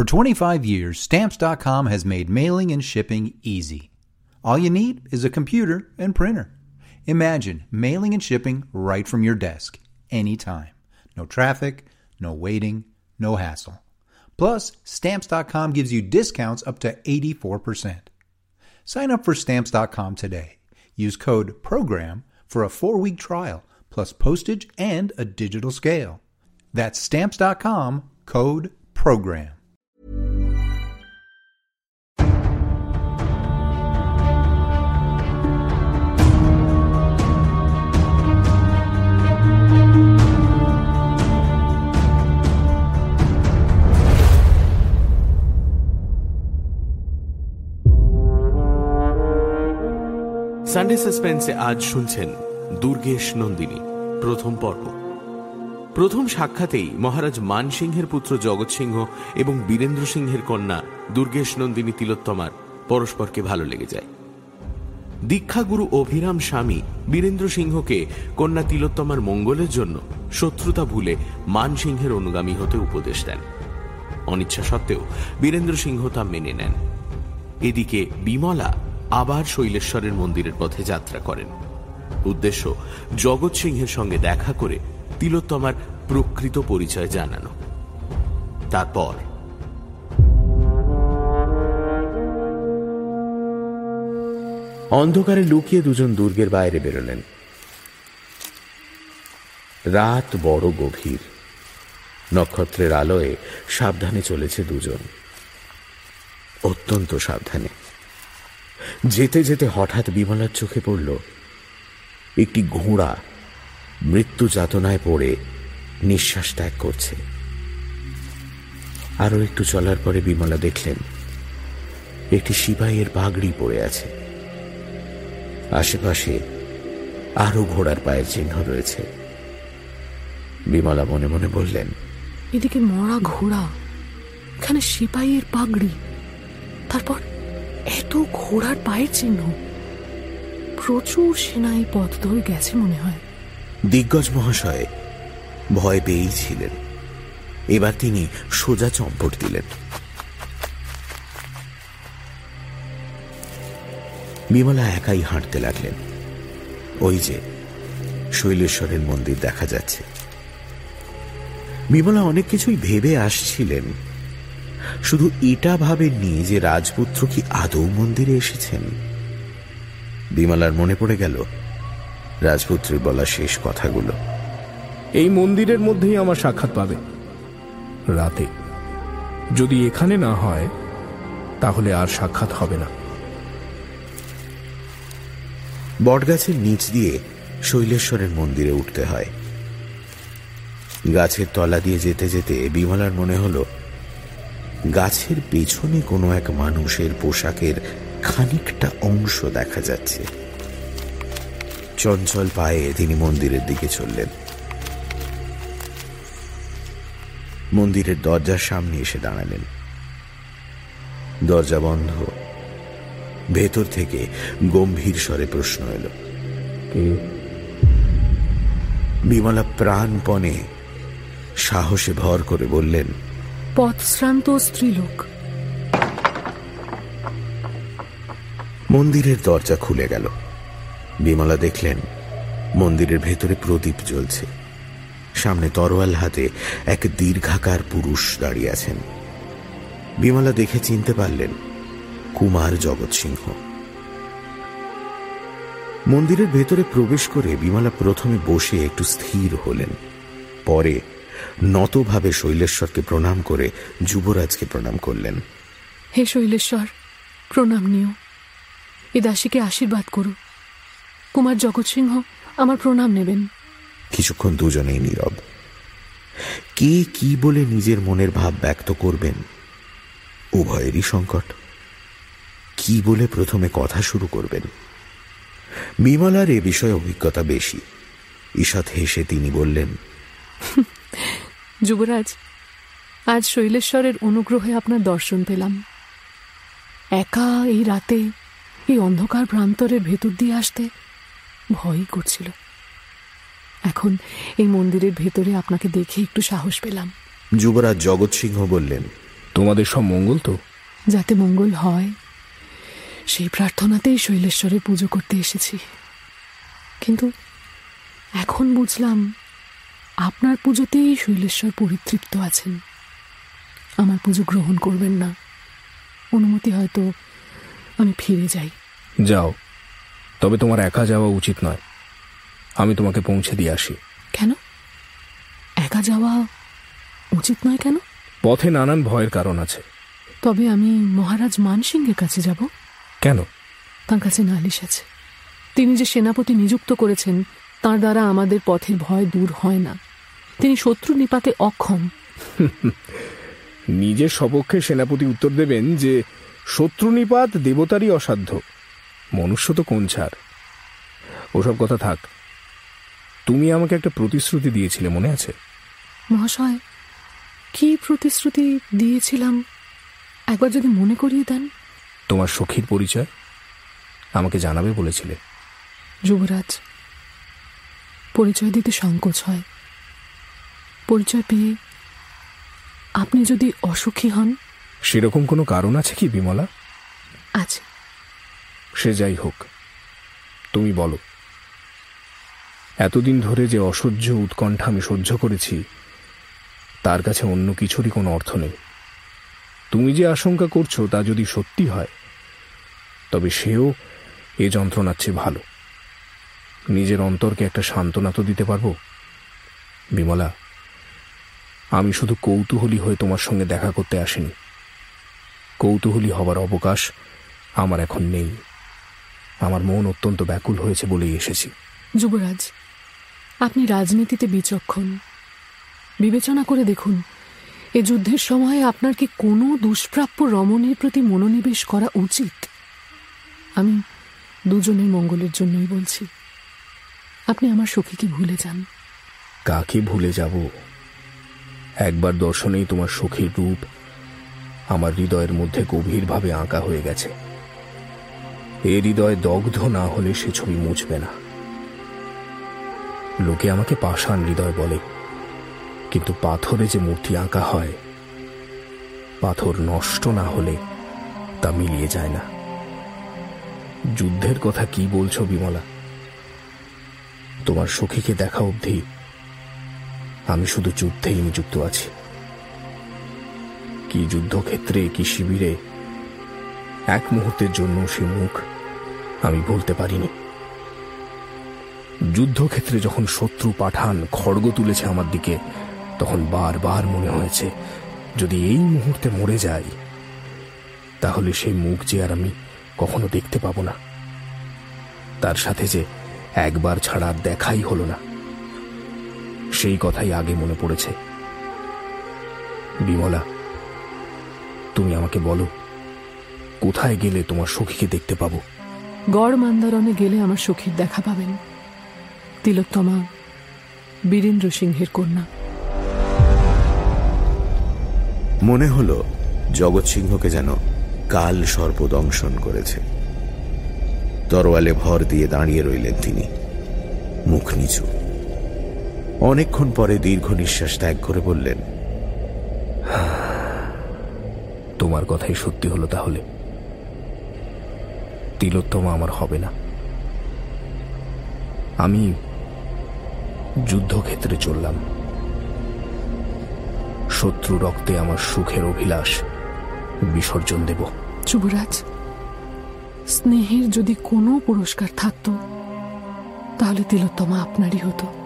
For 25 years, Stamps.com has made mailing and shipping easy. All you need is a computer and printer. Imagine mailing and shipping right from your desk, anytime. No traffic, no waiting, no hassle. Plus, Stamps.com gives you discounts up to 84%. Sign up for Stamps.com today. Use code PROGRAM for a four week trial, plus postage and a digital scale. That's Stamps.com, code PROGRAM. Sunday সাসপেন্সে আজ শুনছেন দুর্গেশ নন্দিনী, প্রথম পর্ব। প্রথম সাক্ষাতেই মহারাজ মানসিংহের পুত্র জগৎ সিংহ এবং বীরেন্দ্র সিংহের কন্যা দুর্গেশ নন্দিনী তিলোত্তমার পরস্পরকে ভালো লেগে যায়। দীক্ষাগুরু অভিরাম স্বামী বীরেন্দ্র সিংহকে কন্যা তিলোত্তমার মঙ্গলের জন্য শত্রুতা ভুলে মানসিংহের অনুগামী হতে উপদেশ দেন। অনিচ্ছা সত্ত্বেও বীরেন্দ্র সিংহ তা মেনে নেন। এদিকে বিমলা আবার শৈলেশ্বরের মন্দিরের পথে যাত্রা করেন। উদ্দেশ্য, জগৎ সিংহের সঙ্গে দেখা করে তিলোত্তমার প্রকৃত পরিচয় জানানো। তারপর অন্ধকারে লুকিয়ে দুজন দুর্গের বাইরে বেরোলেন। রাত বড় গভীর। নক্ষত্রের আলোয় সাবধানে চলেছে দুজন। অত্যন্ত সাবধানে। যেতে যেতে হঠাৎ বিমলার চোখে পড়ল একটি ঘোড়া মৃত্যু যাতনায় পড়ে নিঃশ্বাস ত্যাগ করছে। আরও একটু চলার পরে বিমলা দেখলেন, একটি সিপাহীর পাগড়ি পড়ে আছে। আশেপাশে আরও ঘোড়ার পায়ের চিহ্ন রয়েছে। বিমলা মনে মনে বললেন, এদিকে মরা ঘোড়া, এখানে সিপাহীর পাগড়ি, তারপর এত ঘোড়ার পায়ের চিহ্ন। প্রচুর সেনা এই পথ ধরে গেছে মনে হয়। দিগ্গজ মহাশয় ভয় পেয়েই ছিলেন এবার তিনি সোজা চম্পট দিলেন। বিমলা একাই হাঁটতে লাগলেন। ওই যে শৈলেশ্বরের মন্দির দেখা যাচ্ছে। বিমলা অনেক কিছুই ভেবে আসছিলেন। শুধু এটা ভাবেননি যে রাজপুত্র কি আদৌ মন্দিরে এসেছেন। বিমলার মনে পড়ে গেল রাজপুত্রের বলা শেষ কথাগুলো। এই মন্দিরের মধ্যেই আমার সাক্ষাৎ পাবে। রাতে যদি এখানে না হয় তাহলে আর সাক্ষাৎ হবে না। বটগাছের নিচ দিয়ে শৈলেশ্বরের মন্দিরে উঠতে হয়। গাছের তলা দিয়ে যেতে যেতে বিমলার মনে হলো গাছের পেছনে কোনো এক মানুষের পোশাকের খানিকটা অংশ দেখা যাচ্ছে। চঞ্চল পায়ে তিনি মন্দিরের দিকে চললেন। মন্দিরের দরজার সামনে এসে দাঁড়ালেন। দরজা বন্ধ। ভেতর থেকে গম্ভীর স্বরে প্রশ্ন এলো বিমলা প্রাণপণে সাহসে ভর করে বললেন পথশ্রান্ত স্ত্রীলোক। মন্দিরের দরজা খুলে গেল। বিমলা দেখলেন, মন্দিরের ভেতরে প্রদীপ জ্বলছে। সামনে তরোয়াল হাতে এক দীর্ঘাকার পুরুষ দাঁড়িয়ে আছেন। বিমলা দেখে চিনতে পারলেন, কুমার জগৎ সিংহ মন্দিরের ভেতরে প্রবেশ করে বিমলা প্রথমে বসে একটু স্থির হলেন। পরে নতভাবে শৈলেশ্বরকে প্রণাম করে যুবরাজকে প্রণাম করলেন। হে শৈলেশ্বর প্রণাম নিও। এ দাসীকে আশীর্বাদ করো। কুমার জগৎ সিংহ আমার প্রণাম নেবেন। কিছুক্ষণ দুজনেই নীরব। কে কি বলে নিজের মনের ভাব ব্যক্ত করবেন? উভয়েরই সংকট। কি বলে প্রথমে কথা শুরু করবেন? বিমলার এ বিষয়ে অভিজ্ঞতা বেশি। ঈষৎ হেসে তিনি বললেন যুবরাজ আজ শৈলেশ্বরের অনুগ্রহে আপনার দর্শন পেলাম। একা এই রাতে এই অন্ধকার প্রান্তরের ভেতর দিয়ে আসতে ভয়ই করছিল। এখন এই মন্দিরের ভেতরে আপনাকে দেখে একটু সাহস পেলাম। যুবরাজ জগৎ সিংহ বললেন তোমাদের সব মঙ্গল তো? যাতে মঙ্গল হয় সেই প্রার্থনাতেই শৈলেশ্বরের পুজো করতে এসেছি। কিন্তু এখন বুঝলাম আপনার পুজোতেই শৈলেশ্বর পরিতৃপ্ত আছেন। আমার পুজো গ্রহণ করবেন না। অনুমতি হয়তো আমি ফিরে যাই। যাও। তবে তোমার একা যাওয়া উচিত নয়। আমি তোমাকে পৌঁছে দিয়ে আসি। কেন? একা যাওয়া উচিত নয় কেন? পথে নানান ভয়ের কারণ আছে। তবে আমি মহারাজ মানসিংহের কাছে যাব। কেন? তার কাছে নালিশ আছে। তিনি যে সেনাপতি নিযুক্ত করেছেন তার দ্বারা আমাদের পথের ভয় দূর হয় না। তিনি শত্রু নিপাতে অক্ষম। নিজের সপক্ষে সেনাপতি উত্তর দেবেন যে শত্রু নিপাত দেবতারই অসাধ্য। মনুষ্য তো কোন ছাড়? ওসব কথা থাক। তুমি আমাকে একটা প্রতিশ্রুতি দিয়েছিলে মনে আছে? মহাশয় কি প্রতিশ্রুতি দিয়েছিলাম? একবার যদি মনে করিয়ে দেন। তোমার সখীর পরিচয়? আমাকে জানাবে বলেছিলে। যুবরাজ পরিচয় দিতে সংকোচ হয়। পরিচয় পেয়ে আপনি যদি অসুখী হন? সেরকম কোনো কারণ আছে কি বিমলা? আছে। সে যাই হোক তুমি বলো। এতদিন ধরে যে অসহ্য উৎকণ্ঠা আমি সহ্য করেছি তার কাছে অন্য কিছুরই কোনো অর্থ নেই। তুমি যে আশঙ্কা করছ তা যদি সত্যি হয় তবে সেও এ যন্ত্রণার চেয়ে ভালো। নিজের অন্তরকে একটা সান্ত্বনা তো দিতে পারব? বিমলা আমি শুধু কৌতূহলী হয়ে তোমার সঙ্গে দেখা করতে আসিনি। কৌতূহলী হবার অবকাশ আমার এখন নেই। আমার মন অত্যন্ত ব্যাকুল হয়েছে বলেই এসেছি। যুবরাজ আপনি রাজনীতিতে বিচক্ষণ। বিবেচনা করে দেখুন এ যুদ্ধের সময় আপনার কি কোনো দুষ্প্রাপ্য রমণীর প্রতি মনোনিবেশ করা উচিত? আমি দুজনের মঙ্গলের জন্যই বলছি। আপনি আমার সখীকে ভুলে যান। কাকে ভুলে যাব? একবার দর্শনেই তোমার সখীর রূপ আমার হৃদয়ের মধ্যে গভীরভাবে আঁকা হয়ে গেছে। এ হৃদয় দগ্ধ না হলে সে ছবি মুছবে না। লোকে আমাকে পাষাণ হৃদয় বলে, কিন্তু পাথরে যে মূর্তি আঁকা হয়, পাথর নষ্ট না হলে তা মিলিয়ে যায় না। যুদ্ধের কথা কি বলছো বিমলা? তোমার সখীকে দেখা অবধি আমি শুধু যুদ্ধেই নিযুক্ত আছি। কি যুদ্ধক্ষেত্রে, কি শিবিরে, এক মুহূর্তের জন্য সে মুখ আমি বলতে পারিনি। যুদ্ধক্ষেত্রে যখন শত্রু পাঠান খড়গ তুলেছে আমার দিকে, তখন বারবার মনে হয়েছে, যদি এই মুহূর্তে মরে যাই, তাহলে সেই মুখ যে আর আমি কখনো দেখতে পাবো না। তার সাথে যে একবার ছাড়া দেখাই হলো না। সেই কথাই আগে মনে পড়েছে। বিমলা তুমি আমাকে বলো কোথায় গেলে তোমার সখীকে দেখতে পাবো? গড় মান্দারণে গেলে আমার সখীর দেখা পাবেন। তিলোত্তমা বীরেন্দ্র সিংহের কন্যা। মনে হলো জগৎ সিংহকে যেন কাল সর্পদংশন করেছে। তরোয়ালে ভর দিয়ে দাঁড়িয়ে রইলেন তিনি। মুখ নিচু। অনেকক্ষণ পরে দীর্ঘ নিঃশ্বাস ত্যাগ করে বললেন তোমার কথাই সত্যি হলো তাহলে। তিলোত্তমা আমার হবে না। আমি যুদ্ধক্ষেত্রে চললাম। শত্রু রক্তে আমার সুখের অভিলাষ বিসর্জন দেব। যুবরাজ স্নেহের যদি কোনো পুরস্কার থাকত তাহলে তিলোত্তমা আপনারই হতো।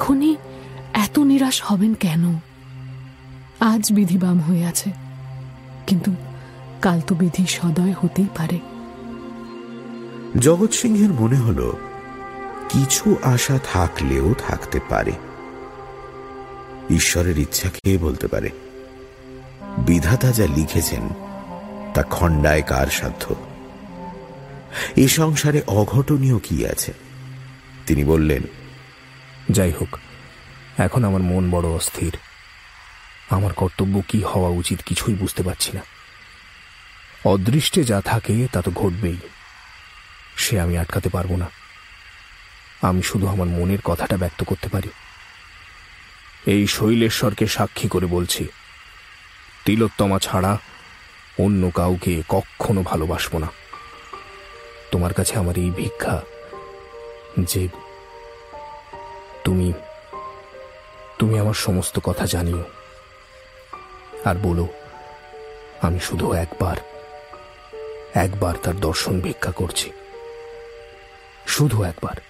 এখনই এত নিরাশ হবেন কেন? আজ বিধি বাম হয়ে আছে, কিন্তু কাল তো বিধি সদয় হতেই পারে। জগৎ সিংহের মনে হলো, কিছু আশা থাকলেও থাকতে পারে। ঈশ্বরের ইচ্ছা খেয়ে বলতে পারে? বিধাতা যা লিখেছেন, তা খণ্ডায় কার সাধ্য? এ সংসারে অঘটনীয় কি আছে? তিনি বললেন যাই হোক, এখন আমার মন বড় অস্থির। আমার কর্তব্য কি হওয়া উচিত কিছুই বুঝতে পারছি না। অদৃষ্টে যা থাকে তা তো ঘটবেই, সে আমি আটকাতে পারব না। আমি শুধু আমার মনের কথাটা ব্যক্ত করতে পারি। এই শৈলেশ্বরকে সাক্ষী করে বলছি, তিলোত্তমা ছাড়া অন্য কাউকে কখনো ভালোবাসবো না। তোমার কাছে আমার এই ভিক্ষা যে তুমি তুমি আমার সমস্ত কথা জানিও। আর বলো আমি শুধু একবার একবার তার দর্শন ভিক্ষা করছি। শুধু একবার।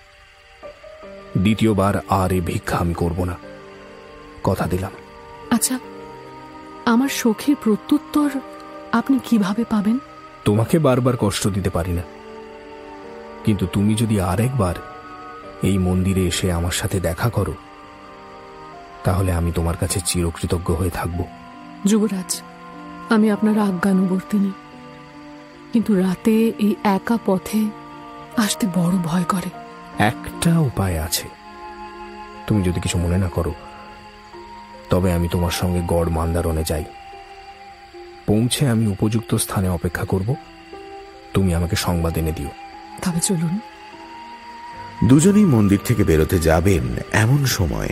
দ্বিতীয়বার আর এ ভিক্ষা আমি করব না। কথা দিলাম। আচ্ছা আমার সখীর প্রত্যুত্তর আপনি কীভাবে পাবেন? তোমাকে বারবার কষ্ট দিতে পারি না। কিন্তু তুমি যদি আরেকবার এই মন্দিরে এসে আমার সাথে দেখা করো। তাহলে আমি তোমার কাছে চিরকৃতজ্ঞ হয়ে থাকব। যুবরাজ আমি আপনার আজ্ঞানুবর্তিনী। কিন্তু রাতে এই একা পথে আসতে বড় ভয় করে। একটা উপায় আছে। তুমি যদি কিছু মনে না করো তবে আমি তোমার সঙ্গে গড় মান্দারণে যাই। পৌঁছে আমি উপযুক্ত স্থানে অপেক্ষা করব। তুমি আমাকে সংবাদ এনে দিও। তবে চলুন। দুজনেই মন্দির থেকে বেরোতে যাবেন এমন সময়।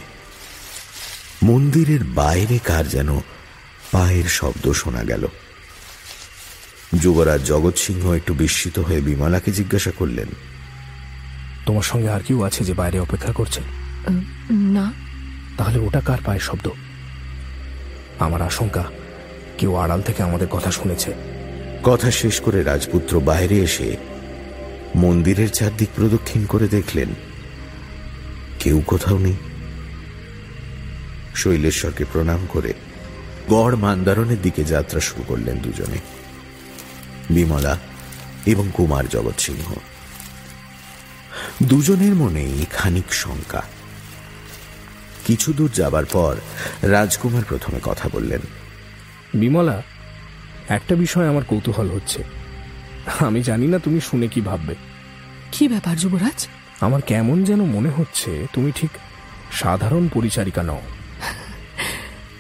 মন্দিরের বাইরে কার যেন পায়ের শব্দ শোনা গেল। যুবরাজ জগৎ সিংহ একটু বিস্মিত হয়ে বিমলাকে জিজ্ঞাসা করলেন তোমার সঙ্গে আর কেউ আছে যে বাইরে অপেক্ষা করছে? না। তাহলে ওটা কার পায়ের শব্দ? আমার আশঙ্কা কেউ আড়াল থেকে আমাদের কথা শুনেছে। কথা শেষ করে রাজপুত্র বাইরে এসে মন্দিরের চারদিক প্রদক্ষিণ করে দেখলেন কেউ কোথাও নেই। শৈলেশ্বরকে প্রণাম করে গড় মান্দারণের দিকে যাত্রা শুরু করলেন দুজনে, বিমলা এবং কুমার জগৎ সিংহ দুজনের মনেই খানিক শঙ্কা। কিছু দূর যাবার পর রাজকুমার প্রথমে কথা বললেন, বিমলা, একটা বিষয় আমার কৌতূহল হচ্ছে। আমি জানি না তুমি শুনে কি ভাববে। কি ব্যাপার যুবরাজ? আমার কেমন যেন মনে হচ্ছে তুমি ঠিক সাধারণ পরিচারিকা নও।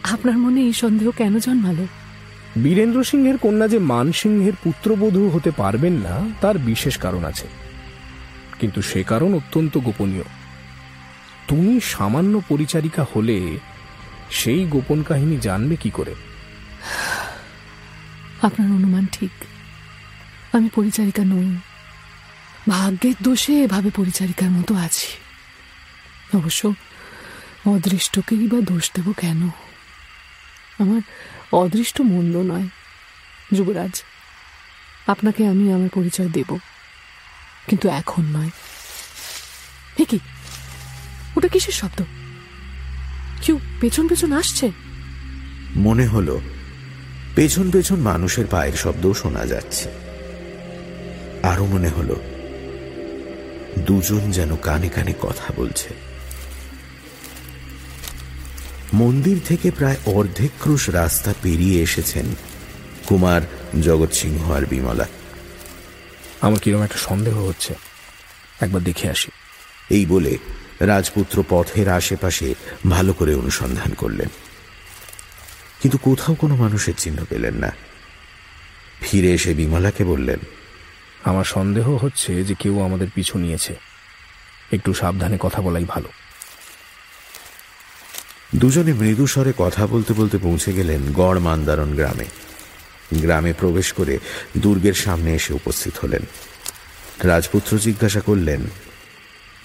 আপনার মনে এই সন্দেহ কেন জন্মালো? বীরেন্দ্র সিংহের কন্যা যে মান সিংহের পুত্রবধূ হতে পারবেন না তার বিশেষ কারণ আছে। কিন্তু সে কারণ অত্যন্ত গোপনীয়। তুমি সামান্য পরিচারিকা হলে সেই গোপন কাহিনী জানবে কি করে? আপনার অনুমান ঠিক। আমি পরিচারিকা নই। ভাগ্যের দোষে এভাবে পরিচারিকার মতো আছি। অবশ্য অদৃষ্টকেই বা দোষ দেব কেন? আমার অদৃষ্ট মন্দ নয়। যুবরাজ, আপনাকে আমি আমার পরিচয় দেব। কিন্তু এখন নয়। এ কি? ওটা কিসের শব্দ? কেউ পেছন পেছন আসছে? মনে হলো, পেছন পেছন মানুষের পায়ের শব্দ শোনা যাচ্ছে। আরও মনে হলো দুজন যেন কানে কানে কথা বলছে। মন্দির থেকে প্রায় অর্ধেক ক্রুশ রাস্তা পেরিয়ে এসেছেন কুমার জগৎ সিংহ আর বিমলা। আমার কীরকম একটা সন্দেহ হচ্ছে। একবার দেখে আসি। এই বলে রাজপুত্র পথের আশেপাশে ভালো করে অনুসন্ধান করলেন। কিন্তু কোথাও কোনো মানুষের চিহ্ন পেলেন না। ফিরে এসে বিমলাকে বললেন আমার সন্দেহ হচ্ছে যে কেউ আমাদের পিছু নিয়েছে। একটু সাবধানে কথা বলাই ভালো। দুজনে মৃদু স্বরে কথা বলতে বলতে পৌঁছে গেলেন গড় মান্দারণ গ্রামে। গ্রামে প্রবেশ করে দুর্গের সামনে এসে উপস্থিত হলেন। রাজপুত্র জিজ্ঞাসা করলেন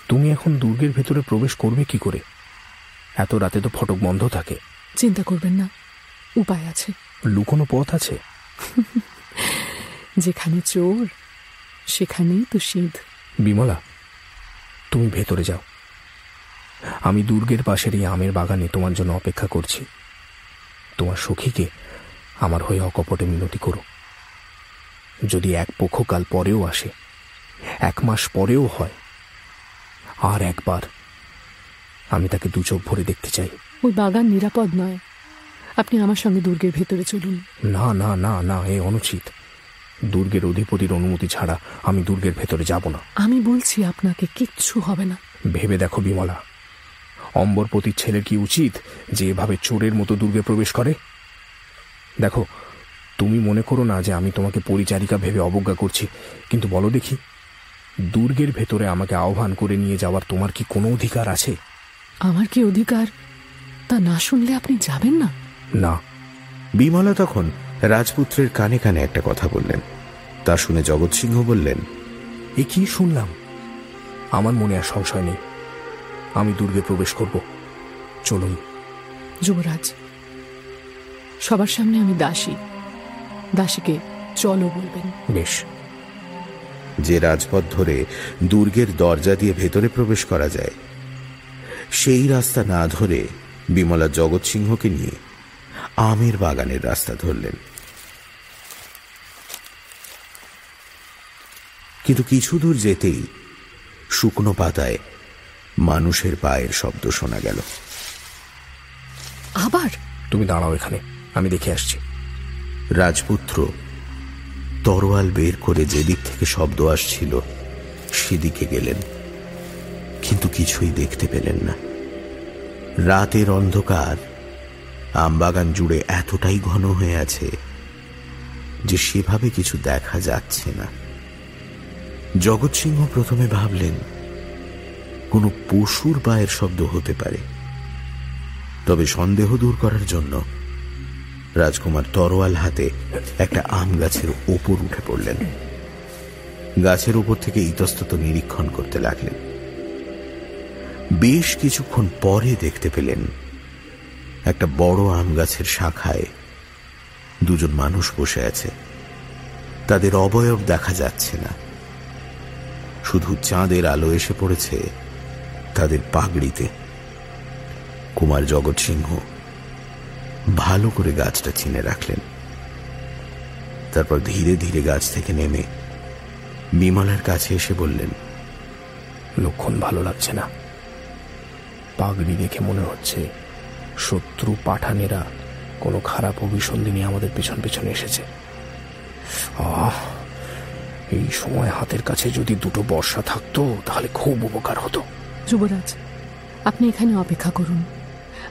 তুমি এখন দুর্গের ভেতরে প্রবেশ করবে কি করে? এত রাতে তো ফটক বন্ধ থাকে। চিন্তা করবেন না উপায় আছে। লুকোনো পথ আছে? যেখানে চোর সেখানেই তো সিঁধ। বিমলা তুমি ভেতরে যাও। আমি দুর্গের পাশের এই আমের বাগানে তোমার জন্য অপেক্ষা করছি। তোমার সখীকে আমার হয়ে অকপটে মিনতি করো। যদি এক পক্ষকাল পরেও আসে এক মাস পরেও হয় আর একবার আমি তাকে দু চোখ ভরে দেখতে চাই। ওই বাগান নিরাপদ নয়। আপনি আমার সঙ্গে দুর্গের ভেতরে চলুন। না না না না এ অনুচিত। দুর্গের অধিপতির অনুমতি ছাড়া আমি দুর্গের ভেতরে যাব না। আমি বলছি আপনাকে কিচ্ছু হবে না। ভেবে দেখো বিমলা। অম্বরপতির ছেলের কি উচিত যে এভাবে চোরের মতো দুর্গে প্রবেশ করে? দেখো তুমি মনে করো না যে আমি তোমাকে পরিচারিকা ভেবে অবজ্ঞা করছি কিন্তু বলো দেখি দুর্গের ভেতরে আমাকে আহ্বান করে নিয়ে যাওয়ার তোমার কি কোনো অধিকার আছে? আমার কি অধিকার? তা না শুনলে আপনি যাবেন না? না। বিমলা তখন রাজপুত্রের কানে কানে একটা কথা বললেন। তা শুনে জগৎ সিংহ বললেন এ কি শুনলাম? আমার মনে আর সংশয় নেই। আমি দুর্গে প্রবেশ করব। চলুন। যুবরাজ সবার সামনে আমি দাসী। দাসীকে চলো বলবেন। বেশ। যে রাজপথ ধরে দুর্গের দরজা দিয়ে ভেতরে প্রবেশ করা যায় সেই রাস্তা না ধরে বিমলা জগৎ সিংহকে নিয়ে আমের বাগানের রাস্তা ধরলেন। কিন্তু কিছু দূর যেতেই শুকনো পাতায় মানুষের পায়ের শব্দ শোনা গেল। আবার? তুমি দাঁড়াও এখানে আমি দেখে আসছি। রাজপুত্র তরোয়াল বের করে যেদিক থেকে শব্দ আসছিল সেদিকে গেলেন। কিন্তু কিছুই দেখতে পেলেন না। রাতের অন্ধকার আমবাগান জুড়ে এতটাই ঘন হয়ে আছে যে সেভাবে কিছু দেখা যাচ্ছে না। জগৎ সিংহ প্রথমে ভাবলেন, কোনো পশুর পায়ের শব্দ হতে পারে। তবে সন্দেহ দূর করার জন্য রাজকুমার তরোয়াল হাতে একটা আম গাছের ওপর উঠে পড়লেন। গাছের উপর থেকে ইতস্তত নিরীক্ষণ করতে লাগলেন। বেশ কিছুক্ষণ পরে দেখতে পেলেন, একটা বড় আম গাছের শাখায় দুজন মানুষ বসে আছে। তাদের অবয়ব দেখা যাচ্ছে না। শুধু চাঁদের আলো এসে পড়েছে তাদের পাগড়িতে। কুমার জগৎ সিংহ ভালো করে গাছটা চিনে রাখলেন। তারপর ধীরে ধীরে গাছ থেকে নেমে বিমলার কাছে এসে বললেন, লক্ষণ ভালো লাগছে না। পাগড়ি দেখে মনে হচ্ছে শত্রু পাঠানেরা কোনো খারাপ অভিসন্ধি নিয়ে আমাদের পেছন পেছনে এসেছে। আহ! এই সময় হাতের কাছে যদি দুটো বর্ষা থাকতো তাহলে খুব উপকার হতো। যুবরাজ আপনি এখানে অপেক্ষা করুন।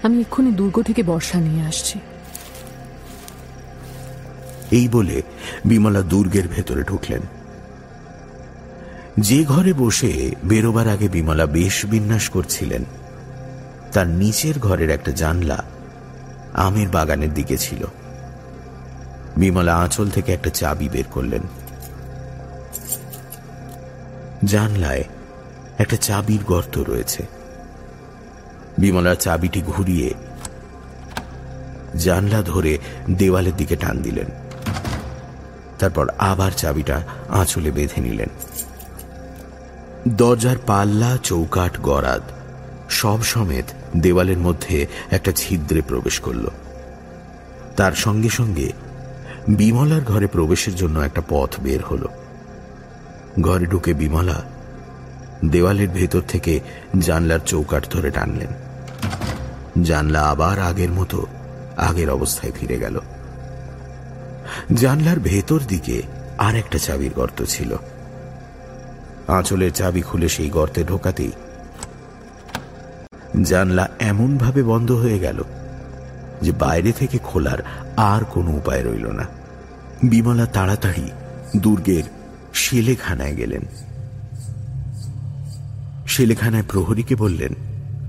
আমি এক্ষুনি দুর্গ থেকে বর্ষা নিয়ে আসছি। এই বলে বিমলা দুর্গের ভেতরে ঢুকলেন। যে ঘরে বসে বেরোবার আগে বিমলা বেশ বিন্যাস করছিলেন। তার নিচের ঘরের একটা জানলা আমের বাগানের দিকে ছিল। বিমলা আঁচল থেকে একটা চাবি বের করলেন। জানলায় একটা চাবির গর্ত রয়েছে। বিমলা চাবিটি ঘুরিয়ে জানলা ধরে দেওয়ালের দিকে টান দিলেন। তারপর আবার চাবিটা আঁচলে বেঁধে নিলেন। দরজার পাল্লা চৌকাট গড়াদ সব সমেত দেওয়ালের মধ্যে একটা ছিদ্রে প্রবেশ করল। তার সঙ্গে সঙ্গে বিমলার ঘরে প্রবেশের জন্য একটা পথ বের হল। ঘরে ঢুকে বিমলা দেওয়ালের ভেতর থেকে জানলার চৌকাট ধরে টানলেন। জানলা আবার আগের মতো আগের অবস্থায় ফিরে গেল। জানলার ভেতর দিকে আর একটা চাবির গর্ত ছিল। আঁচলের চাবি খুলে সেই গর্তে ঢোকাতেই জানলা এমনভাবে বন্ধ হয়ে গেল যে বাইরে থেকে খোলার আর কোনো উপায় রইল না। বিমলা তাড়াতাড়ি দুর্গের শেলেখানায় গেলেন। শেলেখানায় প্রহরীকে বললেন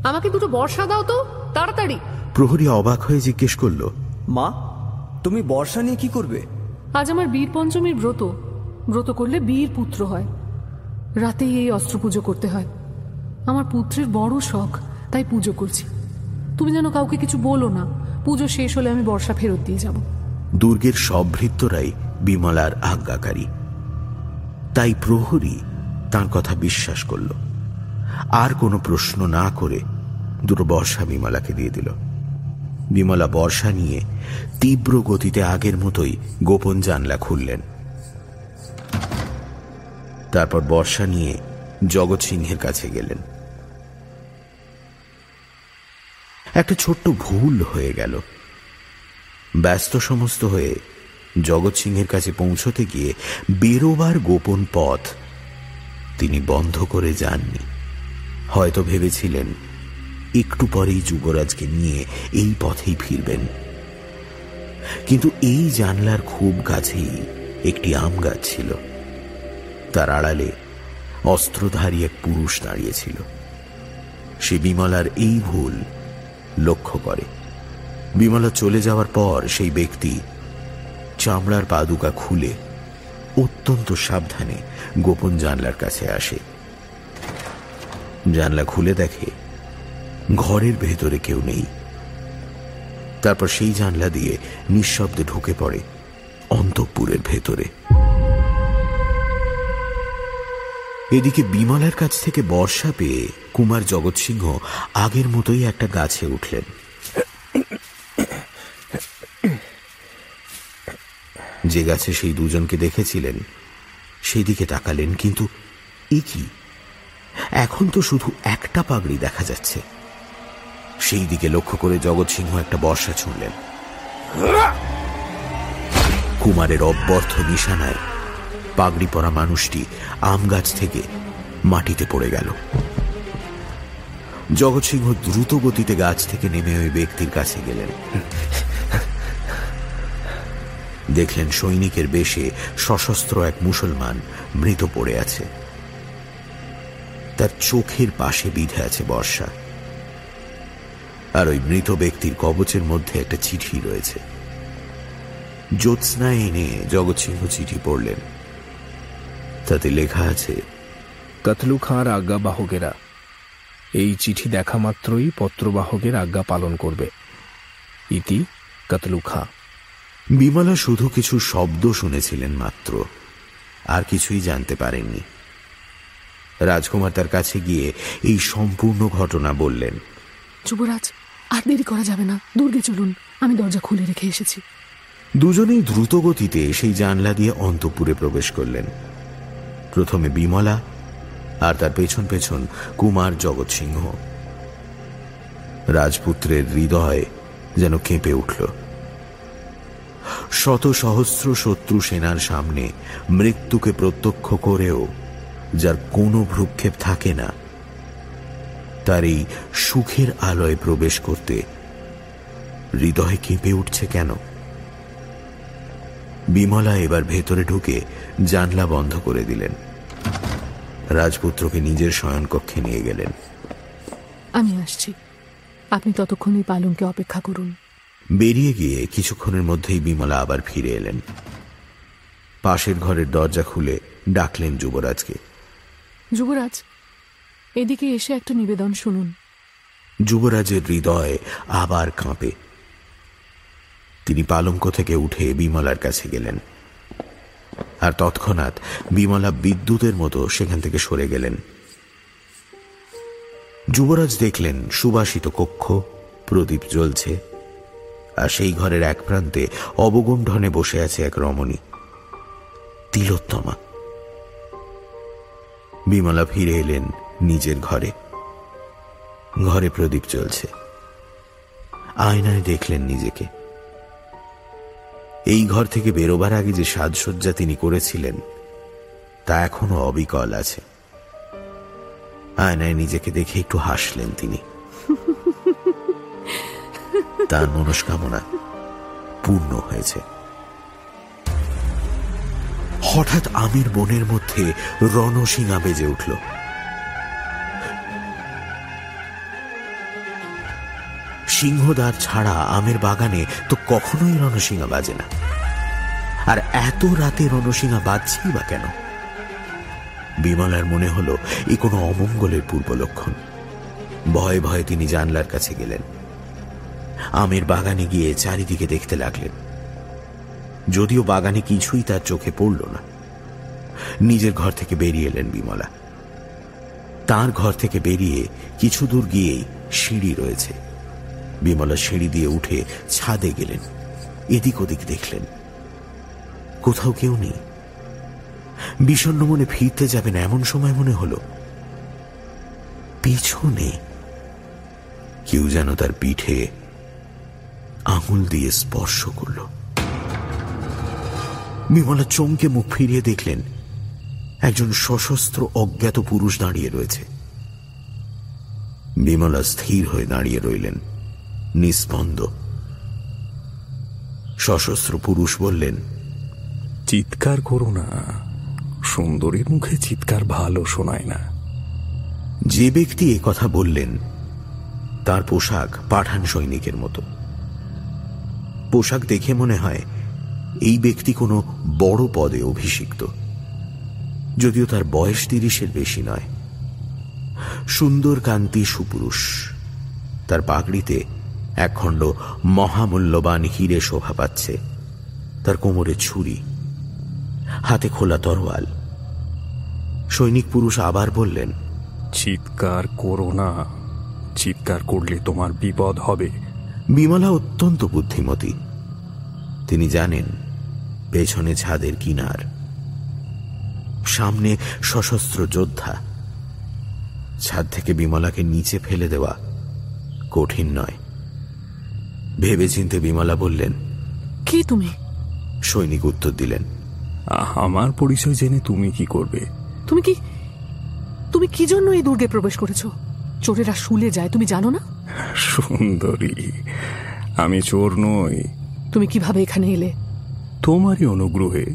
আমাকে দুটো বর্ষা দাও তো তাড়াতাড়ি। প্রহরী অবাক হয়ে জিজ্ঞেস করল মা তুমি বর্ষা নিয়ে কি করবে? আজ আমার বীর পঞ্চমীর ব্রত। ব্রত করলে বীর পুত্র হয়। রাতেই এই অস্ত্র পুজো করতে হয়। আমার পুত্রের বড় শখ তাই পুজো করছি। তুমি যেন কাউকে কিছু বলো না পুজো শেষ হলে আমি বর্ষা ফেরত দিয়ে যাব। দুর্গের সব ভৃত্যরাই বিমলার আজ্ঞাকারী। তাই প্রহরী তার কথা বিশ্বাস করল। আর কোনো প্রশ্ন না করে দুটো বর্ষা বিমলাকে দিয়ে দিল। বিমলা বর্ষা নিয়ে তীব্র গতিতে আগের মতোই গোপন জানলা খুললেন। তারপর বর্ষা নিয়ে জগৎ সিংহের কাছে গেলেন। একটা ছোট্ট ভুল হয়ে গেল। ব্যস্ত সমস্ত হয়ে জগৎ সিংহের কাছে পৌঁছতে গিয়ে বেরোবার গোপন পথ তিনি বন্ধ করে যাননি। হয়তো ভেবেছিলেন, একটু পরেই যুবরাজকে নিয়ে এই পথেই ফিরবেন। কিন্তু এই জানলার খুব কাছেই একটি আম গাছ ছিল। তার আড়ালে অস্ত্রধারী এক পুরুষ দাঁড়িয়েছিল। সে বিমলার এই ভুল লক্ষ্য করে। বিমলা চলে যাওয়ার পর সেই ব্যক্তি চামড়ার পাদুকা খুলে অত্যন্ত সাবধানে গোপন জানলার কাছে আসে। জানলা খুলে দেখে ঘরের ভেতরে কেউ নেই। তারপর সেই জানলা দিয়ে নিঃশব্দে ঢুকে পড়ে অন্তঃপুরের ভেতরে। এদিকে বিমলার কাছ থেকে বর্ষা পেয়ে কুমার জগৎ সিংহ আগের মতোই একটা গাছে উঠলেন। যে গাছে সেই দুজনকে দেখেছিলেন সেই দিকে তাকালেন, কিন্তু এ কি? এখন তো শুধু একটা পাগড়ি দেখা যাচ্ছে। সেই দিকে লক্ষ্য করে জগৎ সিংহ একটা বর্ষা ছুঁড়লেন। কুমারের অব্যর্থ নিশানায় পাগড়ি পরা মানুষটি আম গাছ থেকে মাটিতে পড়ে গেল। জগৎ সিংহ দ্রুত গতিতে গাছ থেকে নেমে ওই ব্যক্তির কাছে গেলেন। দেখলেন সৈনিকের বেশে সশস্ত্র এক মুসলমান মৃত পড়ে আছে। তার চোখের পাশে বিধে আছে বর্ষা। আর ওই মৃত ব্যক্তির কবচের মধ্যে একটা চিঠি রয়েছে। জ্যোৎস্না এনে জগৎসিংহ চিঠি পড়লেন। তাতে লেখা আছে কাতলু খাঁর আজ্ঞা বাহকেরা এই চিঠি দেখা মাত্রই পত্রবাহকের আজ্ঞা পালন করবে। ইতি কাতলু খাঁ বিমলা শুধু কিছু শব্দ শুনেছিলেন মাত্র আর কিছুই জানতে পারেননি। রাজকুমার তার কাছে গিয়ে এই সম্পূর্ণ ঘটনা বললেন। যুবরাজ আর দেরি করা যাবে না দুর্গে চলুন আমি দরজা খুলে রেখে এসেছি। দুজনেই দ্রুত গতিতে সেই জানলা দিয়ে অন্তপুরে প্রবেশ করলেন। প্রথমে বিমলা আর তার পেছন পেছন কুমার জগৎ সিংহ রাজপুত্রের হৃদয় যেন কেঁপে উঠল। শত সহস্র শত্রু সেনার সামনে মৃত্যুকে প্রত্যক্ষ করেও যার কোনো ভ্রুক্ষেপ থাকে না, তার এই সুখের আলোয় প্রবেশ করতে হৃদয় কেঁপে উঠছে কেন? বিমলা এবার ভেতরে ঢুকে জানলা বন্ধ করে দিলেন। রাজপুত্রকে নিজের শয়নকক্ষে নিয়ে গেলেন। আমি আসছি। আপনি ততক্ষণই এই পালঙ্কে অপেক্ষা করুন। বেরিয়ে গিয়ে কিছুক্ষণের মধ্যেই বিমলা আবার ফিরে এলেন। পাশের ঘরের দরজা খুলে ডাকলেন যুবরাজকে। যুবরাজ এদিকে এসে একটা নিবেদন শুনুন। যুবরাজের হৃদয় আবার কাঁপে। তিনি পালঙ্ক থেকে উঠে বিমলার কাছে গেলেন। আর তৎক্ষণাৎ বিমলা বিদ্যুতের মতো সেখান থেকে সরে গেলেন। যুবরাজ দেখলেন সুবাসিত কক্ষ প্রদীপ জ্বলছে। আর সেই ঘরের এক প্রান্তে অবগুণ্ঠনে বসে আছে এক রমণী। তিলোত্তমা। বিমলা ফিরে এলেন নিজের ঘরে। ঘরে প্রদীপ চলছে আয়নায় দেখলেন নিজেকে। এই ঘর থেকে বেরোবার আগে যে সাজসজ্জা তিনি করেছিলেন, তা এখনও অবিকল আছে। আয়নায় নিজেকে দেখে একটু হাসলেন তিনি। তার মনস্কামনা পূর্ণ হয়েছে। হঠাৎ আমির বনের মধ্যে রণসিংহা বেজে উঠল। সিংহদ্বার ছাড়া আমের বাগানে তো কখনোই রণসিংহা বাজে না। আর এত রাতে রণসিংহা বাজছেই বা কেন? বিমলার মনে হলো, এ কোনো অমঙ্গলের পূর্ব লক্ষণ। ভয়ে ভয়ে তিনি জানলার কাছে গেলেন। আমের বাগানে গিয়ে চারিদিকে দেখতে লাগলেন। যদিও বাগানে কিছুই তার চোখে পড়ল না। নিজের ঘর থেকে বেরিয়ে এলেন বিমলা। তার ঘর থেকে বেরিয়ে কিছু দূর গিয়েই সিঁড়ি রয়েছে। বিমলা সিঁড়ি দিয়ে উঠে ছাদে গেলেন। এদিক ওদিক দেখলেন। কোথাও কেউ নেই। বিষণ্ন মনে ফিরতে যাবেন এমন সময় মনে হলো পিছনে কেউ যেন তার পিঠে আঙুল দিয়ে স্পর্শ করল। বিমলা চমকে মুখ ফিরিয়ে দেখলেন একজন সশস্ত্র অজ্ঞাত পুরুষ দাঁড়িয়ে রয়েছে। বিমলা স্থির হয়ে দাঁড়িয়ে রইলেন নিস্পন্দ সশস্ত্র পুরুষ বললেন চিৎকার করো না সুন্দরীর মুখে চিৎকার ভালো শোনায় না। যে ব্যক্তি এ কথা বললেন তার পোশাক পাঠান সৈনিকের মতো। পোশাক দেখে মনে হয় এই ব্যক্তি কোনো বড় পদে অভিষিক্ত। যদিও তার বয়স তিরিশের বেশি নয়। সুন্দর কান্তি সুপুরুষ। তার পাগড়িতে একখণ্ড মহামূল্যবান হিরে শোভা পাচ্ছে। তার কোমরে ছুরি হাতে খোলা তরোয়াল। সৈনিক পুরুষ আবার বললেন চিৎকার করো না। চিৎকার করলে তোমার বিপদ হবে। বিমলা অত্যন্ত বুদ্ধিমতী। তিনি জানেন পেছনে ছাদের কিনার। সামনে সশস্ত্র যোদ্ধা। ছাদ থেকে বিমলাকে নিচে ফেলে দেওয়া কঠিন নয়। ভেবেচিন্তে বিমলা বললেন কি তুমি? সৈনিক উত্তর দিলেন আহ, আমার পরিচয় জেনে তুমি কি করবে? তুমি কি তুমি কি জন্য এই দুর্গে প্রবেশ করেছ? চোরেরা শুলে যায় তুমি জানো না? সুন্দরী আমি চোর নই। তুমি কীভাবে এখানে এলে? তোমারই অনুগ্রহে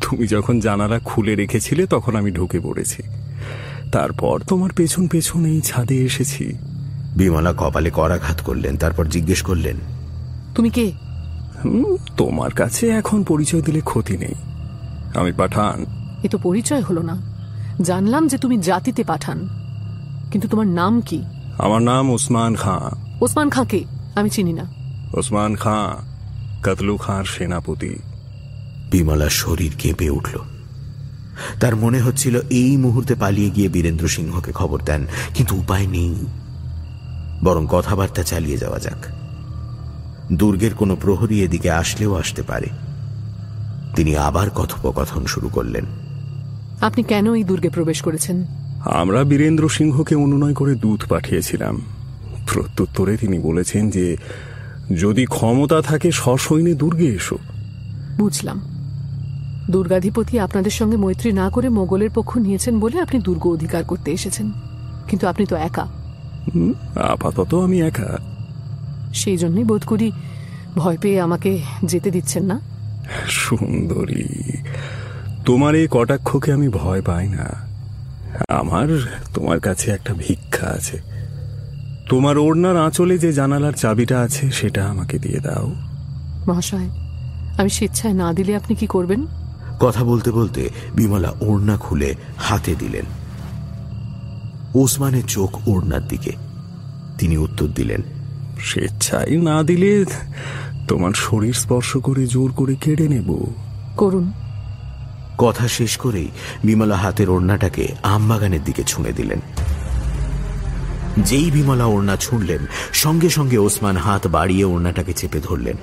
তুমি যখন জানালা খুলে রেখেছিলে তখন আমি ঢুকে পড়েছি। তারপর তোমার পেছন পেছন এই ছাদে এসেছি। বিমলা কপালে করাঘাত করলেন তারপর জিজ্ঞেস করলেন তুমি কে? হুম, তোমার কাছে এখন পরিচয় দিলে ক্ষতি নেই। আমি পাঠান। এ তো পরিচয় হলো না। জানলাম যে তুমি জাতিতে পাঠান। কিন্তু তোমার নাম কি? আমার নাম ওসমান খাঁ। ওসমান খাঁকে? আমি চিনি না। ওসমান খাঁ। কাতলু খাঁর সেনাপতি। বিমলার শরীর কেঁপে উঠল। তার মনে হচ্ছিল এই মুহূর্তে পালিয়ে গিয়ে বীরেন্দ্র সিংহকে খবর দেন কিন্তু উপায় নেই। বরং কথাবার্তা চালিয়ে যাওয়া যাক। দুর্গের কোনো প্রহরী এদিকে আসলেও আসতে পারে। তিনি আবার কথোপকথন শুরু করলেন। আপনি কেন এই দুর্গে প্রবেশ করেছেন? আমরা বীরেন্দ্র সিংহকে অনুনয় করে দূত পাঠিয়েছিলাম। প্রত্যুত্তরে তিনি বলেছেন যে যদি ক্ষমতা থাকে সসৈন্যে দুর্গে এসো। বুঝলাম। দুর্গাধিপতি আপনাদের সঙ্গে মৈত্রী না করে মোগলের পক্ষ নিয়েছেন বলে আপনি দুর্গ অধিকার করতে এসেছেন। কিন্তু আপনি তো একা। আপাতত আমি একা। সেই জন্যই বোধ করি ভয় পেয়ে আমাকে যেতে দিচ্ছেন না। সুন্দরী তোমার এই কটাক্ষকে আমি ভয় পাই না। আমার তোমার কাছে একটা ভিক্ষা আছে। তোমার ওড়নার আঁচলে যে জানালার চাবিটা আছে সেটা আমাকে দিয়ে দাও। মহাশয় আমি স্বেচ্ছায় না দিলে আপনি কি করবেন? কথা বলতে বলতে বিমলা ওড়না খুলে হাতে দিলেন। ওসমানের চোখ ওড়নার দিকে। তিনি উত্তর দিলেন স্বেচ্ছায় না দিলে তোমার শরীর স্পর্শ করে জোর করে কেড়ে নেব। করুন। কথা শেষ করেই বিমলা হাতের ওড়নাটাকে আমবাগানের দিকে ছুঁড়ে দিলেন। যেই বিমলা ওড়না ছুঁড়লেন সঙ্গে সঙ্গে ওসমান হাত বাড়িয়ে ওড়নাটাকে চেপে ধরলেন।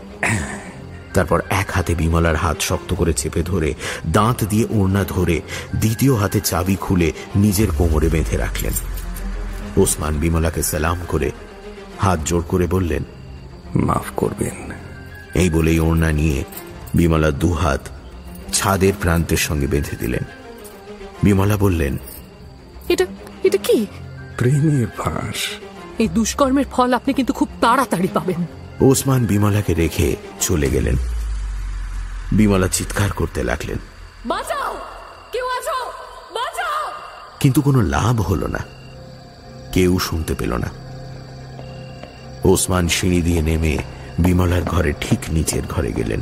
তারপর এক হাতে বিমলার হাত শক্ত করে চেপে ধরে দাঁত দিয়ে ওড়না ধরে দ্বিতীয় হাতে চাবি খুলে নিজের কোমরে বেঁধে রাখলেন। ওসমান বিমলাকে সালাম করে হাত জোর করে বললেন মাফ করবেন। এই বলেই ওড়না নিয়ে বিমলা দুহাত ছাদের প্রান্তের সঙ্গে বেঁধে দিলেন। বিমলা বললেন এটা এটা কি? প্রেমের ফাঁস এই দুষ্কর্মের ফল আপনি কিন্তু খুব তাড়াতাড়ি পাবেন। ওসমান বিমলাকে রেখে চলে গেলেন। বিমলা চিৎকার করতে লাগলেন। কিন্তু কোনো লাভ হলো না। কেউ শুনতে পেল না। ওসমান সিঁড়ি দিয়ে নেমে বিমলার ঘরে ঠিক নিচের ঘরে গেলেন।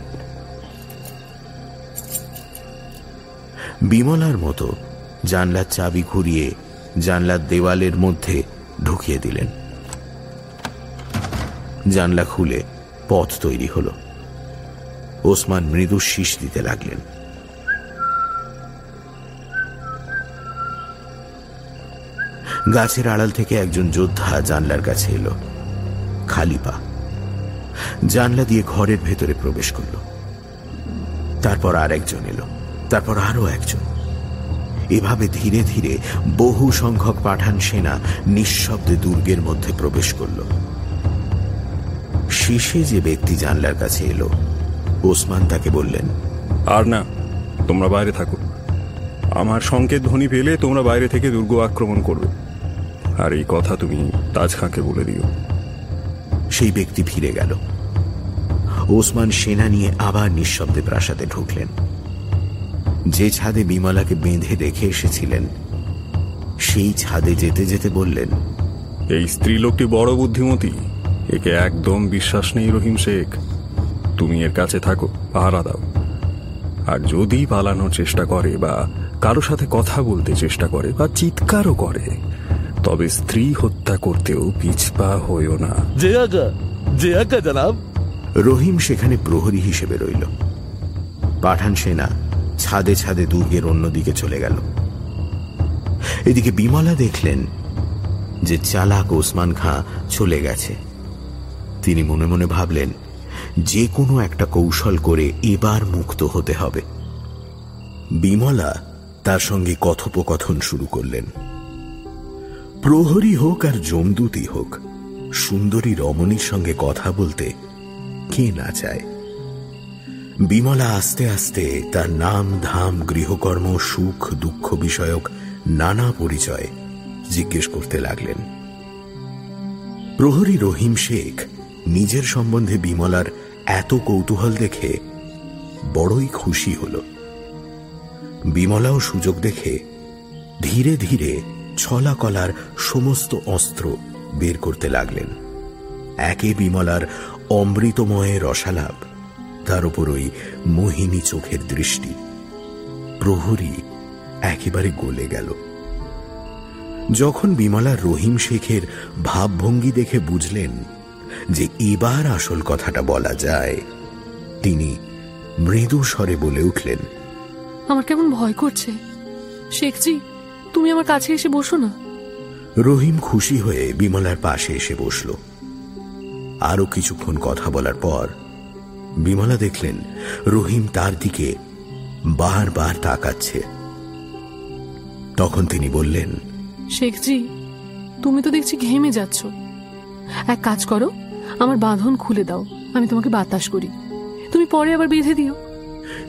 বিমলার মতো জানলার চাবি ঘুরিয়ে জানলার দেওয়ালের মধ্যে ঢুকিয়ে দিলেন। জানলা খুলে পথ তৈরি হলো। ওসমান মৃদু শীষ দিতে লাগলেন। গাছের আড়াল থেকে একজন যোদ্ধা জানলার কাছে এলো। খালি পা। জানলা দিয়ে ঘরের ভেতরে প্রবেশ করল। তারপর আর একজন এলো। তারপর আরও একজন। এভাবে ধীরে ধীরে বহু সংখ্যক পাঠান সেনা নিঃশব্দে দুর্গের মধ্যে প্রবেশ করল। শেষে যে ব্যক্তি জানলার কাছে এলো ওসমান তাকে বললেন আর না তোমরা বাইরে থাকো। আমার সংকেত ধ্বনি পেলে তোমরা বাইরে থেকে দুর্গ আক্রমণ করবে। আর এই কথা তুমি তাজ খাঁকে বলে দিও। সেই ব্যক্তি ফিরে গেল। ওসমান সেনা নিয়ে আবার নিঃশব্দে প্রাসাদে ঢুকলেন। যে ছাদে বিমলাকে বেঁধে রেখে এসেছিলেন সেই ছাদে যেতে যেতে বললেন এই স্ত্রীলোকটি বড় বুদ্ধিমতী। একে একদম বিশ্বাস নেই রহিম শেখ। তুমি এর কাছে থাকো পাহারা দাও। আর যদি পালানোর চেষ্টা করে বা কারও সাথে কথা বলতে চেষ্টা করে বা চিৎকারও করে তবে স্ত্রী হত্যা করতেও পিছপা হইও না। যে আজ্ঞা যে আজ্ঞা জনাব। রহিম সেখানে প্রহরী হিসেবে রইল। পাঠান সেনা ছাদে ছাদে দুর্গের অন্যদিকে চলে গেল। এদিকে বিমলা দেখলেন যে চালাক ওসমান খাঁ চলে গেছে। তিনি মনে মনে ভাবলেন, যে কোনো একটা কৌশল করে এবার মুক্ত হতে হবে। বিমলা তার সঙ্গে কথোপকথন শুরু করলেন। প্রহরী হোক আর জমদূতই হোক, সুন্দরী রমণীর সঙ্গে কথা বলতে কে না চায়। বিমলা আস্তে আস্তে তার নাম ধাম গৃহকর্ম, সুখ, দুঃখ বিষয়ক নানা পরিচয় জিজ্ঞেস করতে লাগলেন। প্রহরী রহিম শেখ নিজের সম্বন্ধে বিমলার এত কৌতূহল দেখে বড়ই খুশি হল। বিমলাও সুযোগ দেখে ধীরে ধীরে ছলা কলার সমস্ত অস্ত্র বের করতে লাগলেন। একে বিমলার অমৃতময় রসালাপ তার উপর ওই মোহিনী চোখের দৃষ্টি। প্রহরী একেবারে গলে গেল। যখন বিমলা রহিম শেখের ভাবভঙ্গি দেখে বুঝলেন যে এবার আসল কথাটা বলা যায় তিনি মৃদু স্বরে বলে উঠলেন আমার কেমন ভয় করছে। শেখজি তুমি আমার কাছে এসে বসো না। রহিম খুশি হয়ে বিমলার পাশে এসে বসল। আরও কিছুক্ষণ কথা বলার পর বিমলা দেখলেন রহিম তার দিকে বারবার তাকাচ্ছে। তখন তিনি বললেন শেখজি তুমি তো দেখছি ঘেমে যাচ্ছ। এক কাজ করো আমার বাঁধন খুলে দাও আমি তোমাকে বাতাস করি। তুমি পরে আবার বেঁধে দিও।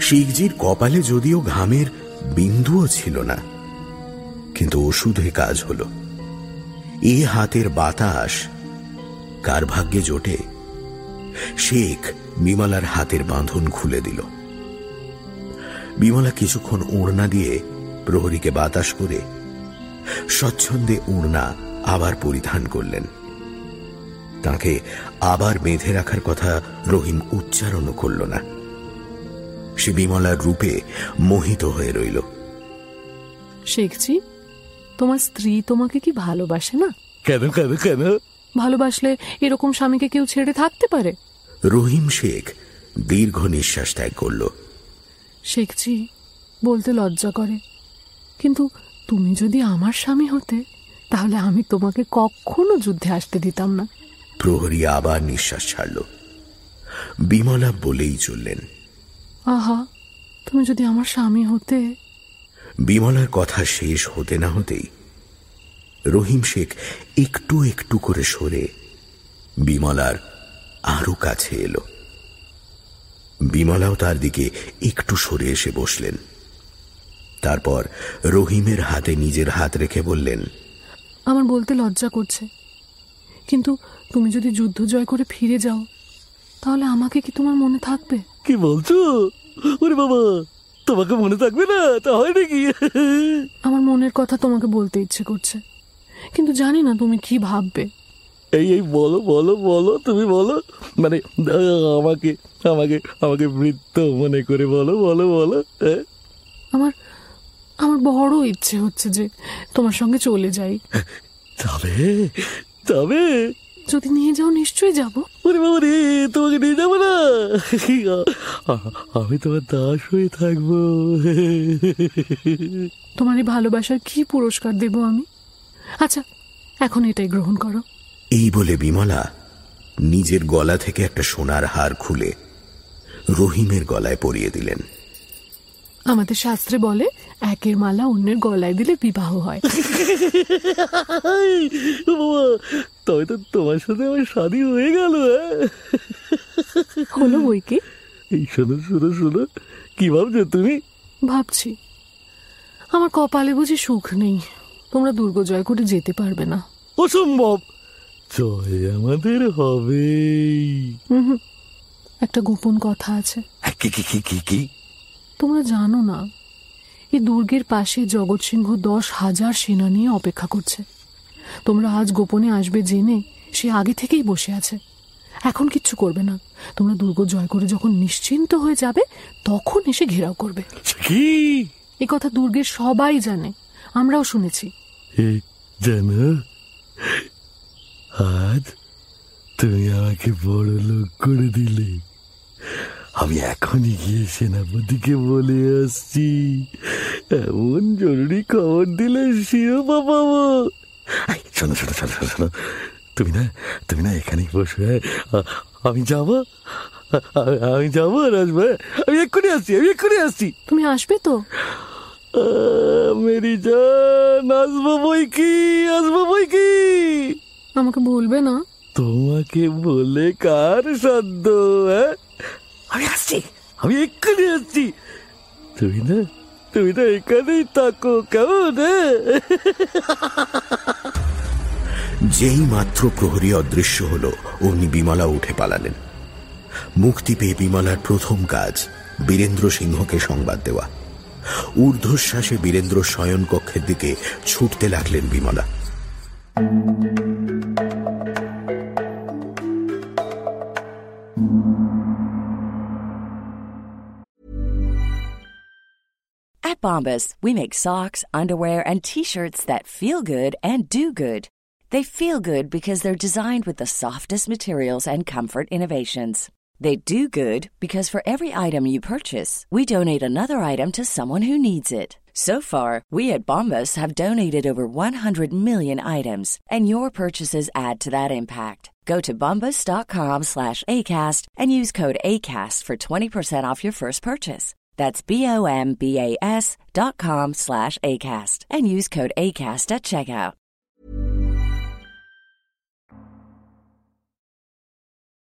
শিখজির কপালে যদিও ঘামের বিন্দুও ছিল না কিন্তু ওষুধে কাজ হলো। এ হাতের বাতাস কার ভাগ্যে জোটে? শেখ বিমলার হাতের বাঁধন খুলে দিল। বিমলা কিছুক্ষণ ওড়না দিয়ে প্রহরীকে বাতাস করে স্বচ্ছন্দে ওড়না আবার পরিধান করলেন। তাকে আবার বেঁধে রাখার কথা রহিম উচ্চারণও করল না। সে বিমলার রূপে মোহিত হয়ে রইল। শেখজি তোমার স্ত্রী তোমাকে কি ভালোবাসে না? কেন কেন কেন? ভালোবাসলে এরকম স্বামীকে কেউ ছেড়ে থাকতে পারে? রহিম শেখ দীর্ঘ নিঃশ্বাস ত্যাগ করল। শেখজি বলতে লজ্জা করে। কিন্তু তুমি যদি আমার স্বামী হতে তাহলে আমি তোমাকে কখনো যুদ্ধে আসতে দিতাম না। প্রহরী আবার নিঃশ্বাস ছাড়ল। বিমলা বলেই চললেন আহা তুমি যদি আমার স্বামী হতে। বিমলার কথা শেষ হতে না হতেই রহিম শেখ একটু একটু করে সরে বিমলার আরও কাছে এলো। বিমলাও তার দিকে একটু সরে এসে বসলেন। তারপর রহিমের হাতে নিজের হাত রেখে বললেন আমার বলতে লজ্জা করছে। কিন্তু তুমি যদি যুদ্ধ জয় করে ফিরে যাও তাহলে আমাকে কি তোমার মনে থাকবে? কি বলছো? ওরে বাবা তোমাকে মনে থাকবে না? তা হয় নাকি? আমার মনের কথা তোমাকে বলতে ইচ্ছে করছে। কিন্তু জানি না তুমি কি ভাববে। এই এই বলো বলো বলো তুমি বলো। মানে আমাকে আমাকে আমাকে বৃত্ত মনে করে বলো বলো বলো হ্যাঁ? আমার আমার বড় ইচ্ছে হচ্ছে যে তোমার সঙ্গে চলে যাই। তবে তবে। যদি নিয়ে যাও নিশ্চয়ই যাব। ওরে বাবা রে তোমাকে নিয়ে যাব না? আমি তোমার দাস হয়ে থাকব। তোমার এই ভালোবাসার কি পুরস্কার দেব আমি? আচ্ছা এখন এটাই গ্রহণ করো। এই বলে বিমলা নিজের গলা থেকে একটা সোনার হার খুলে রহিমের গলায় পরিয়ে দিলেন। আমাদের শাস্ত্রে বলে একের মালা অন্যের গলায় দিলে বিবাহ হয়। তবে তো তোমার সাথে আমার শাদি হয়ে গেল হ্যাঁ? হলো বই কি? এই শোনো শোনো শোনো। কি ভাবছ তুমি? ভাবছি। আমার কপালে বুঝি সুখ নেই। তোমরা দুর্গ জয় করে যেতে পারবে না। অসম্ভব! জয় আমাদের হবেই একটা গোপন কথা আছে। কি কি কি কি কি? তোমরা জানো না এই দুর্গের পাশে জগৎ সিংহ দশ হাজার সেনা নিয়ে অপেক্ষা করছে। তোমরা আজ গোপনে আসবে জেনে সে আগে থেকেই বসে আছে। এখন কিচ্ছু করবে না। তোমরা দুর্গ জয় করে যখন নিশ্চিন্ত হয়ে যাবে তখন এসে ঘেরাও করবে। কি? এ কথা দুর্গের সবাই জানে। আমরাও শুনেছি। জানো আজ তুমি আমাকে বড় লোক করে দিলে। আমি এখনই গিয়ে সেনাপতিকে বলে আসছি। এমন জরুরি খবর দিলে শিরোপা পাবো শোনো শোনো শোনো শোনো শোনো। তুমি না তুমি না এখানেই বসে হ্যাঁ? আমি যাব? আমি যাব আর আসব? আমি এক্ষুনি আসছি আমি এক্ষুনি আসছি। তুমি আসবে তো? মেরি জান আসব বই কি আসব বই কি আমাকে বলবে না? তোমাকে বলে কার সাধ্য হ্যাঁ? আমি আসছি আমি এক্ষুনি আসছি। তুমি না তুমি না এখানেই থাকো কেমন হ্যাঁ? যেই মাত্র প্রহরী অদৃশ্য হল অমনি বিমলা উঠে পালালেন। মুক্তি পেয়ে বিমলার প্রথম কাজ বীরেন্দ্র সিংহকে সংবাদ দেওয়া। ঊর্ধ্বশ্বাসে বীরেন্দ্র শয়ন কক্ষের দিকে ছুটতে লাগলেন Bimala. Bombas, we make socks, underwear, and t-shirts that feel good and do good. They feel good because they're designed with the softest materials and comfort innovations. They do good because for every item you purchase, we donate another item to someone who needs it. So far, we at Bombas have donated over 100 million items, and your purchases add to that impact. Go to bombas.com slash ACAST and use code ACAST for 20% off your first purchase. That's B-O-M-B-A-S dot com slash ACAST and use code ACAST at checkout.